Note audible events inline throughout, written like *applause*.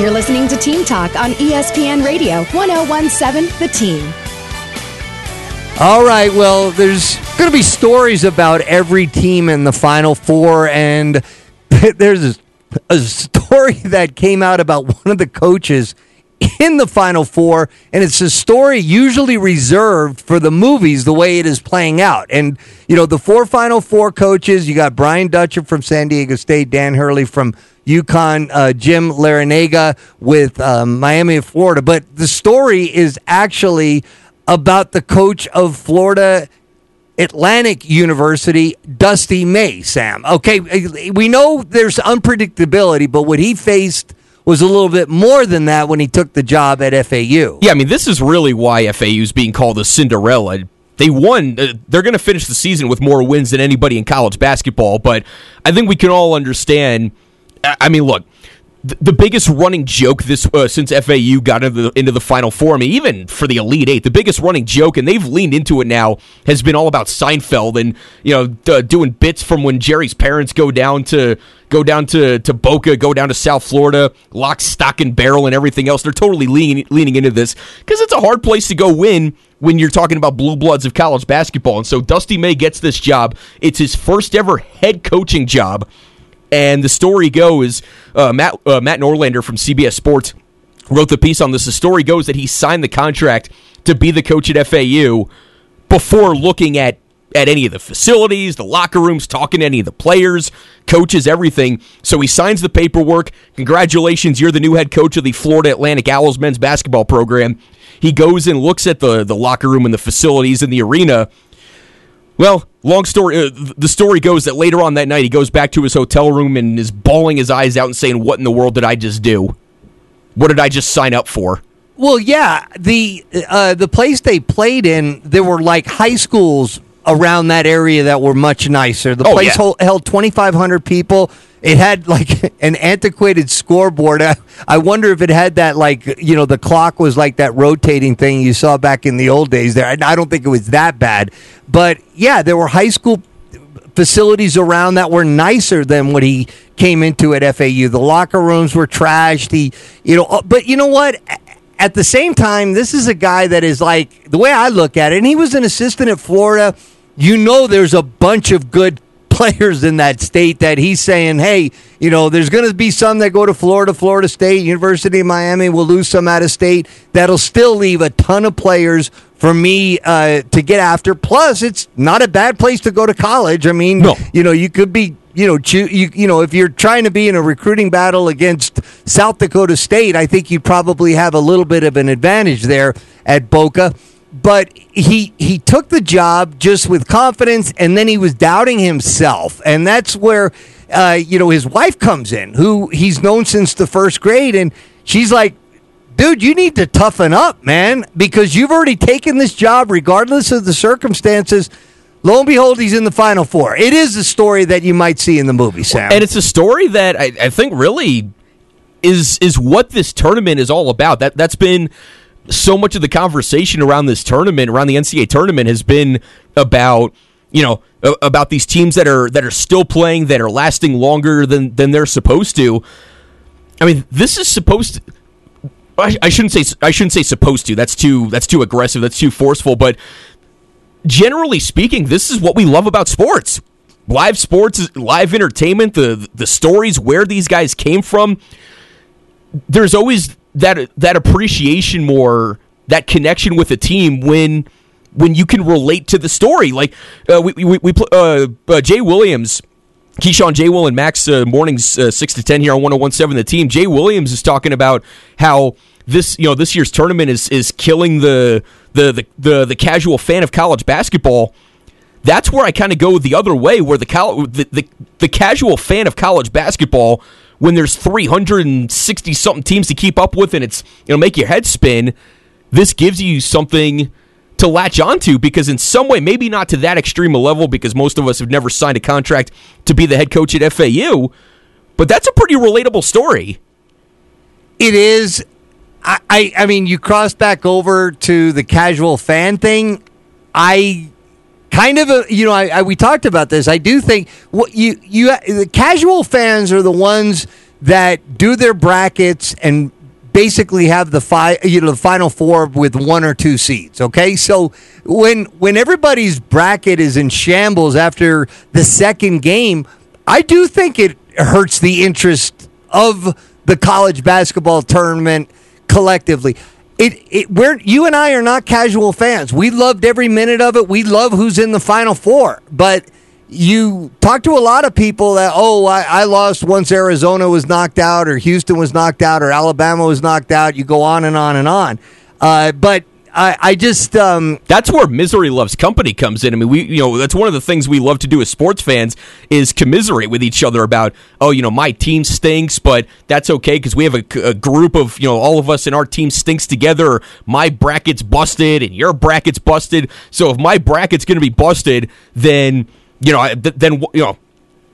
You're listening to Team Talk on ESPN Radio 1017 The Team. All right. Well, there's going to be stories about every team in the Final Four, and *laughs* there's a, story that came out about one of the coaches in the Final Four, and it's a story usually reserved for the movies the way it is playing out. And, you know, the four Final Four coaches, you got Brian Dutcher from San Diego State, Dan Hurley from UConn, uh, Jim Larrañaga with um, Miami of Florida. But the story is actually about the coach of Florida Atlantic University, Dusty May, Sam. Okay, we know there's unpredictability, but what he faced was a little bit more than that when he took the job at FAU. Yeah, I mean, this is really why FAU is being called a Cinderella. They won. Uh, they're going to finish the season with more wins than anybody in college basketball, but I think we can all understand. I mean, look, the biggest running joke this uh, since FAU got into the, into the Final Four, I mean, even for the Elite Eight, the biggest running joke, and they've leaned into it now, has been all about Seinfeld and you know doing bits from when Jerry's parents go down to go down to, to Boca, go down to South Florida, lock, stock, and barrel, and everything else. They're totally leaning leaning into this because it's a hard place to go win when you're talking about blue bloods of college basketball. And so Dusty May gets this job. It's his first ever head coaching job and the story goes, uh, Matt uh, Matt Norlander from CBS Sports wrote the piece on this. The story goes that he signed the contract to be the coach at FAU before looking at at any of the facilities, the locker rooms, talking to any of the players, coaches, everything. So he signs the paperwork. Congratulations, you're the new head coach of the Florida Atlantic Owls men's basketball program. He goes and looks at the the locker room and the facilities in the arena well, long story. Uh, the story goes that later on that night, he goes back to his hotel room and is bawling his eyes out and saying, "What in the world did I just do? What did I just sign up for?" Well, yeah, the uh, the place they played in, there were like high schools around that area that were much nicer. The Oh, place yeah. held twenty five hundred people. It had like *laughs* an antiquated scoreboard. I, I wonder if it had that like you know the clock was like that rotating thing you saw back in the old days. There, I don't think it was that bad, but yeah, there were high school facilities around that were nicer than what he came into at FAU. The locker rooms were trashed. He, you know, uh, but you know what? At the same time, this is a guy that is like the way I look at it. And he was an assistant at Florida. You know, there's a bunch of good players in that state that he's saying, hey, you know, there's going to be some that go to Florida, Florida State, University of Miami. We'll lose some out of state. That'll still leave a ton of players for me uh, to get after. Plus, it's not a bad place to go to college. I mean, No. you know, you could be. You know, you, you know, if you're trying to be in a recruiting battle against South Dakota State, I think you probably have a little bit of an advantage there at Boca but he he took the job just with confidence and then he was doubting himself. And that's where uh, you know his wife comes in who he's known since the first grade and she's like dude you need to toughen up man because you've already taken this job regardless of the circumstances. Lo and behold he's in the final four. It is a story that you might see in the movie sam. And it's a story that I, I think really is is what this tournament is all about. That that's been so much of the conversation around this tournament, around the NCAA tournament, has been about you know about these teams that are that are still playing, that are lasting longer than than they're supposed to. I mean, this is supposed to. I, I shouldn't say I shouldn't say supposed to. That's too that's too aggressive. That's too forceful. But generally speaking, this is what we love about sports. Live sports, live entertainment, the the stories where these guys came from. There's always that that appreciation more, that connection with a team when when you can relate to the story. Like uh, we we, we uh, uh, Jay Williams. Keyshawn J. Will and Max uh, mornings uh, six to ten here on 1017 The Team. Jay Williams is talking about how this you know this year's tournament is is killing the the the the, the casual fan of college basketball. That's where I kind of go the other way, where the, the the the casual fan of college basketball, when there's 360 something teams to keep up with, and it's you know make your head spin. This gives you something to latch onto because in some way, maybe not to that extreme a level, because most of us have never signed a contract to be the head coach at FAU, but that's a pretty relatable story. It is. I, I, I mean, you cross back over to the casual fan thing. I kind of, a, you know, I, I we talked about this. I do think what you you the casual fans are the ones that do their brackets and basically have the five, you know, the final four with one or two seeds. Okay, so when when everybody's bracket is in shambles after the second game, I do think it hurts the interest of the college basketball tournament collectively. It, it we're you and I are not casual fans. We loved every minute of it. We love who's in the final four, but you talk to a lot of people that oh I, I, lost once Arizona was knocked out or Houston was knocked out or Alabama was knocked out. You go on and on and on. Uh, but I, I just um, that's where misery loves company comes in. I mean, we you know that's one of the things we love to do as sports fans is commiserate with each other about oh you know my team stinks, but that's okay because we have a, a, group of you know all of us in our team stinks together. My bracket's busted and your bracket's busted. So if my bracket's going to be busted, then you know, then you know,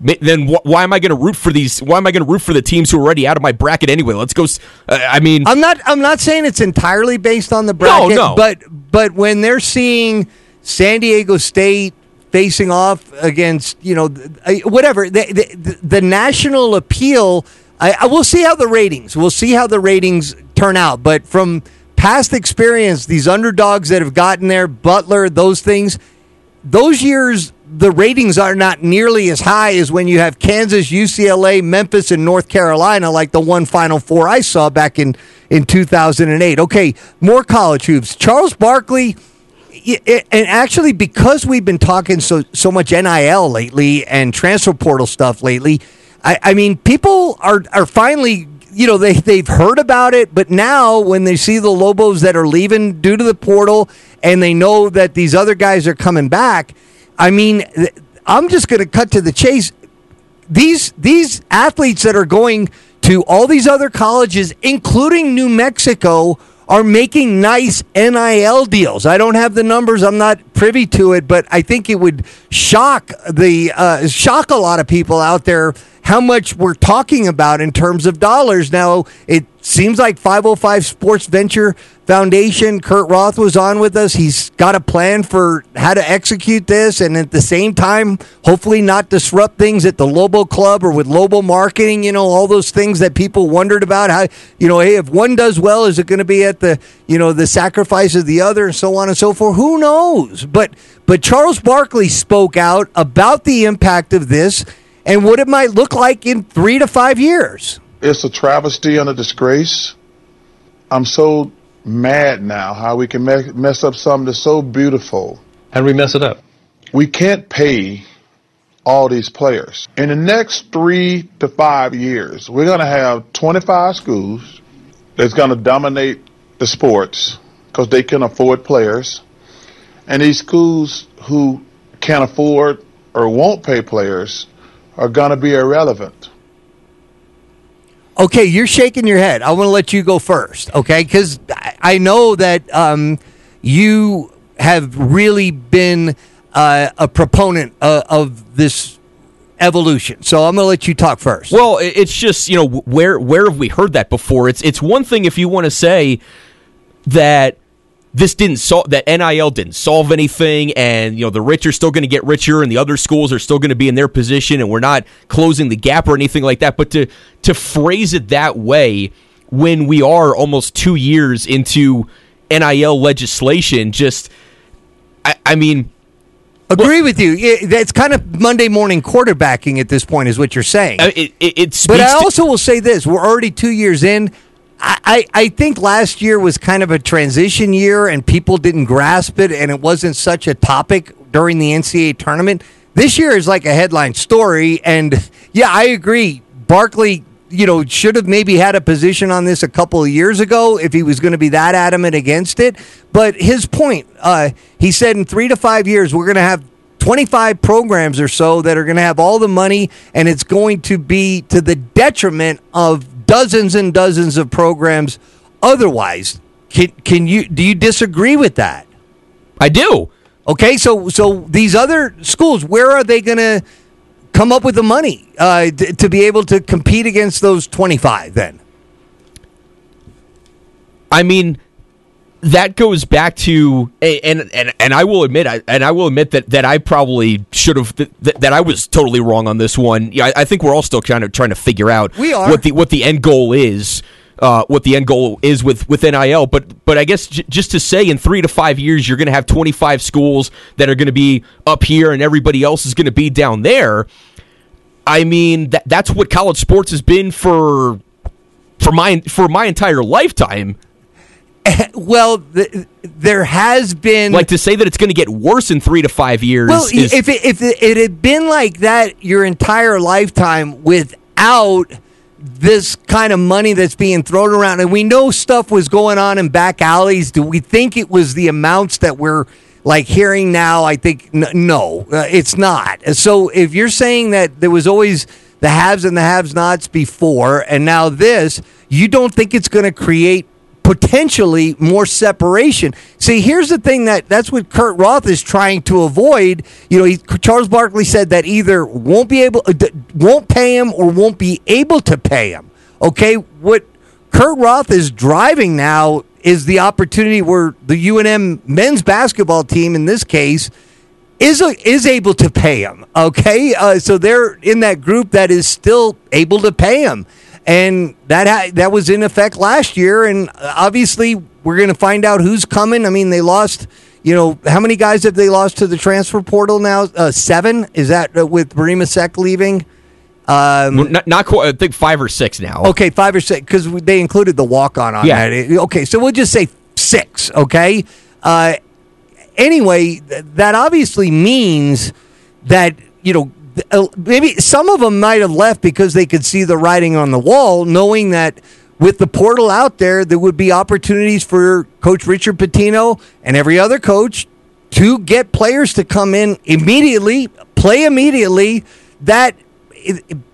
then why am I going to root for these? Why am I going to root for the teams who are already out of my bracket anyway? Let's go. Uh, I mean, I'm not. I'm not saying it's entirely based on the bracket. No, no. But but when they're seeing San Diego State facing off against you know uh, whatever the the, the national appeal, I, I will see how the ratings. We'll see how the ratings turn out. But from past experience, these underdogs that have gotten there, Butler, those things, those years the ratings are not nearly as high as when you have Kansas, UCLA, Memphis, and North Carolina, like the one Final Four I saw back in, in 2008. Okay, more college hoops. Charles Barkley, and actually, because we've been talking so, so much NIL lately and transfer portal stuff lately, I, I mean, people are, are finally you know they they've heard about it, but now when they see the Lobos that are leaving due to the portal, and they know that these other guys are coming back, I mean, I'm just going to cut to the chase. These these athletes that are going to all these other colleges, including New Mexico, are making nice NIL deals. I don't have the numbers; I'm not privy to it, but I think it would shock the uh, shock a lot of people out there how much we're talking about in terms of dollars. Now, it seems like 505 Sports Venture Foundation, Kurt Roth was on with us. He's got a plan for how to execute this and at the same time, hopefully not disrupt things at the Lobo Club or with Lobo Marketing, you know, all those things that people wondered about. How, you know, hey, if one does well, is it going to be at the, you know, the sacrifice of the other and so on and so forth? Who knows? But, but Charles Barkley spoke out about the impact of this and what it might look like in three to five years. It's a travesty and a disgrace. I'm so mad now how we can me- mess up something that's so beautiful. How do we mess it up? We can't pay all these players. In the next three to five years, we're going to have 25 schools that's going to dominate the sports because they can afford players. And these schools who can't afford or won't pay players are going to be irrelevant. Okay, you're shaking your head. I want to let you go first, okay? Because I know that um, you have really been uh, a proponent uh, of this evolution. So I'm going to let you talk first. Well, it's just you know where where have we heard that before? It's it's one thing if you want to say that this didn't solve that NIL didn't solve anything, and you know the rich are still going to get richer, and the other schools are still going to be in their position, and we're not closing the gap or anything like that. But to to phrase it that way when we are almost two years into NIL legislation, just I, I mean. Agree well, with you. It's kind of Monday morning quarterbacking at this point, is what you're saying. Uh, it, it, it but I also will say this: we're already two years in. I, I think last year was kind of a transition year and people didn't grasp it and it wasn't such a topic during the NCAA tournament. This year is like a headline story. And yeah, I agree. Barkley, you know, should have maybe had a position on this a couple of years ago if he was going to be that adamant against it. But his point, uh, he said in three to five years, we're going to have 25 programs or so that are going to have all the money and it's going to be to the detriment of dozens and dozens of programs otherwise. Can, can you do you disagree with that? I do. Okay, so so these other schools, where are they going to come up with the money uh, to, to be able to compete against those twenty five? Then, I mean, that goes back to and and and I will admit I, and I will admit that that I probably should have that, that I was totally wrong on this one. Yeah, I, I, think we're all still kind of trying to figure out we are. what the what the end goal is. Uh, what the end goal is with with NIL, but but I guess j- just to say in three to five years you're going to have 25 schools that are going to be up here and everybody else is going to be down there. I mean that that's what college sports has been for for my for my entire lifetime. *laughs* well, the, there has been like to say that it's going to get worse in three to five years. Well, is, if it, if it had been like that your entire lifetime without this kind of money that's being thrown around, and we know stuff was going on in back alleys. Do we think it was the amounts that we're like hearing now? I think n- no, uh, it's not. So if you're saying that there was always the haves and the have-nots before, and now this, you don't think it's going to create potentially more separation. See, here's the thing that that's what Kurt Roth is trying to avoid. You know, he, Charles Barkley said that either won't be able, uh, won't pay him, or won't be able to pay him. Okay, what Kurt Roth is driving now is the opportunity where the UNM men's basketball team, in this case, is is able to pay him. Okay, uh, so they're in that group that is still able to pay him and that ha- that was in effect last year. And obviously, we're going to find out who's coming. I mean, they lost. You know, how many guys have they lost to the transfer portal now? Uh, seven. Is that uh, with Marie Masek leaving? Um, not, not, quite. I think five or six now. Okay, five or six because they included the walk on on yeah. that. Okay, so we'll just say six. Okay. Uh, anyway, th- that obviously means that you know maybe some of them might have left because they could see the writing on the wall, knowing that with the portal out there, there would be opportunities for Coach Richard Pitino and every other coach to get players to come in immediately, play immediately. That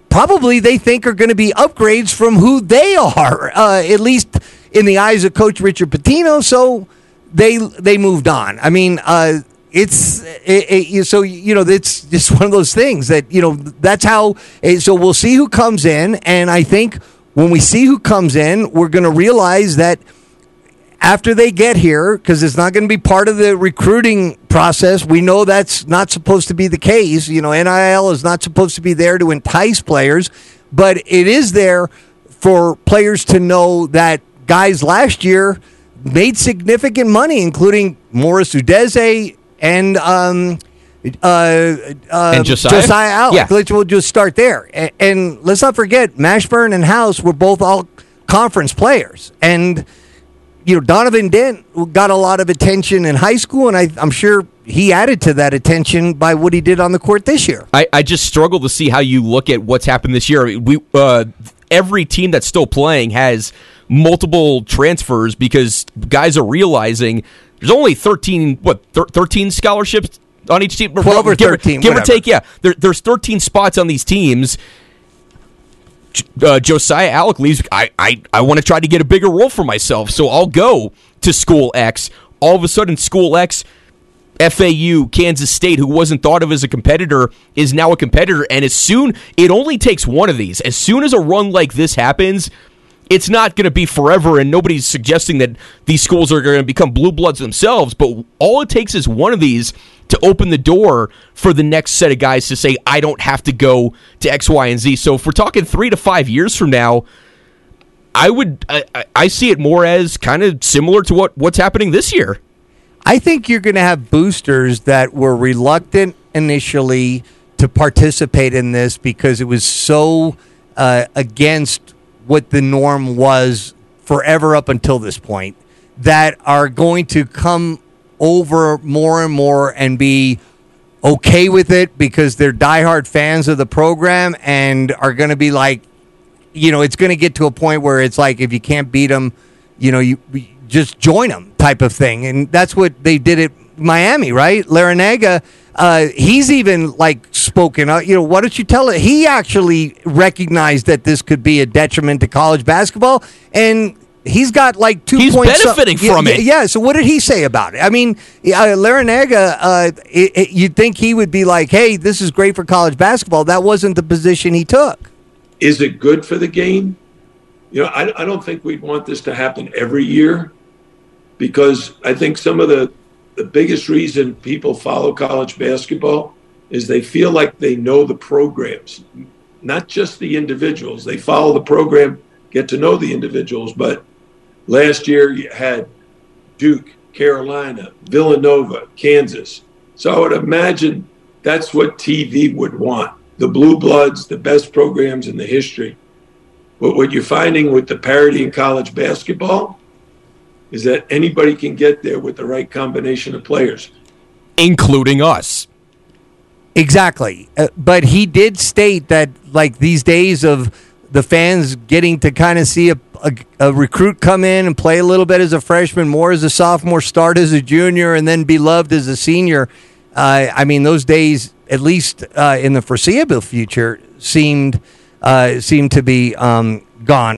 probably they think are going to be upgrades from who they *laughs* are, uh, at least in the eyes of Coach Richard Pitino. So they they moved on. I mean, uh, it's it, it, so you know it's just one of those things that you know that's how eh, so we'll see who comes in and i think when we see who comes in we're going to realize that after they get here because it's not going to be part of the recruiting process we know that's not supposed to be the case you know nil is not supposed to be there to entice players but it is there for players to know that guys last year made significant money including morris udeze and um, uh, uh, and Josiah, Josiah Allick. Yeah. Let's, we'll just start there. And, and, let's not forget, Mashburn and House were both all conference players. And, you know, Donovan Dent got a lot of attention in high school, and I, I'm sure he added to that attention by what he did on the court this year. I, I just struggle to see how you look at what's happened this year. We uh, Every team that's still playing has multiple transfers because guys are realizing – there's only 13, what, 13 scholarships on each team? 12 or 13. Give, give or take, yeah. There, there's 13 spots on these teams. Uh, Josiah Allick leaves. I, I, I want to try to get a bigger role for myself, so I'll go to School X. All of a sudden, School X, FAU, Kansas State, who wasn't thought of as a competitor, is now a competitor. And as soon, it only takes one of these. As soon as a run like this happens, it's not going to be forever, and nobody's suggesting that these schools are going to become blue bloods themselves. But all it takes is one of these to open the door for the next set of guys to say, I don't have to go to X, Y, and Z. So if we're talking three to five years from now, I would I, I see it more as kind of similar to what, what's happening this year. I think you're going to have boosters that were reluctant initially to participate in this because it was so uh, against what the norm was forever up until this point that are going to come over more and more and be okay with it because they're diehard fans of the program and are going to be like, you know, it's going to get to a point where it's like if you can't beat them, you know, you just join them type of thing. And that's what they did at Miami, right? Larrañaga uh, he's even like spoken. Uh, you know, why don't you tell it? He actually recognized that this could be a detriment to college basketball, and he's got like two. He's points benefiting so, from yeah, it. Yeah. So what did he say about it? I mean, uh, Larrañaga, uh, it, it, you'd think he would be like, "Hey, this is great for college basketball." That wasn't the position he took. Is it good for the game? You know, I, I don't think we'd want this to happen every year, because I think some of the the biggest reason people follow college basketball is they feel like they know the programs, not just the individuals. They follow the program, get to know the individuals. But last year you had Duke, Carolina, Villanova, Kansas. So I would imagine that's what TV would want the blue bloods, the best programs in the history. But what you're finding with the parity in college basketball is that anybody can get there with the right combination of players, including us. Exactly. Uh, but he did state that, like, these days of the fans getting to kind of see a, a, a, recruit come in and play a little bit as a freshman, more as a sophomore, start as a junior, and then be loved as a senior. Uh, I mean, those days, at least uh, in the foreseeable future, seemed uh, seemed to be um, gone.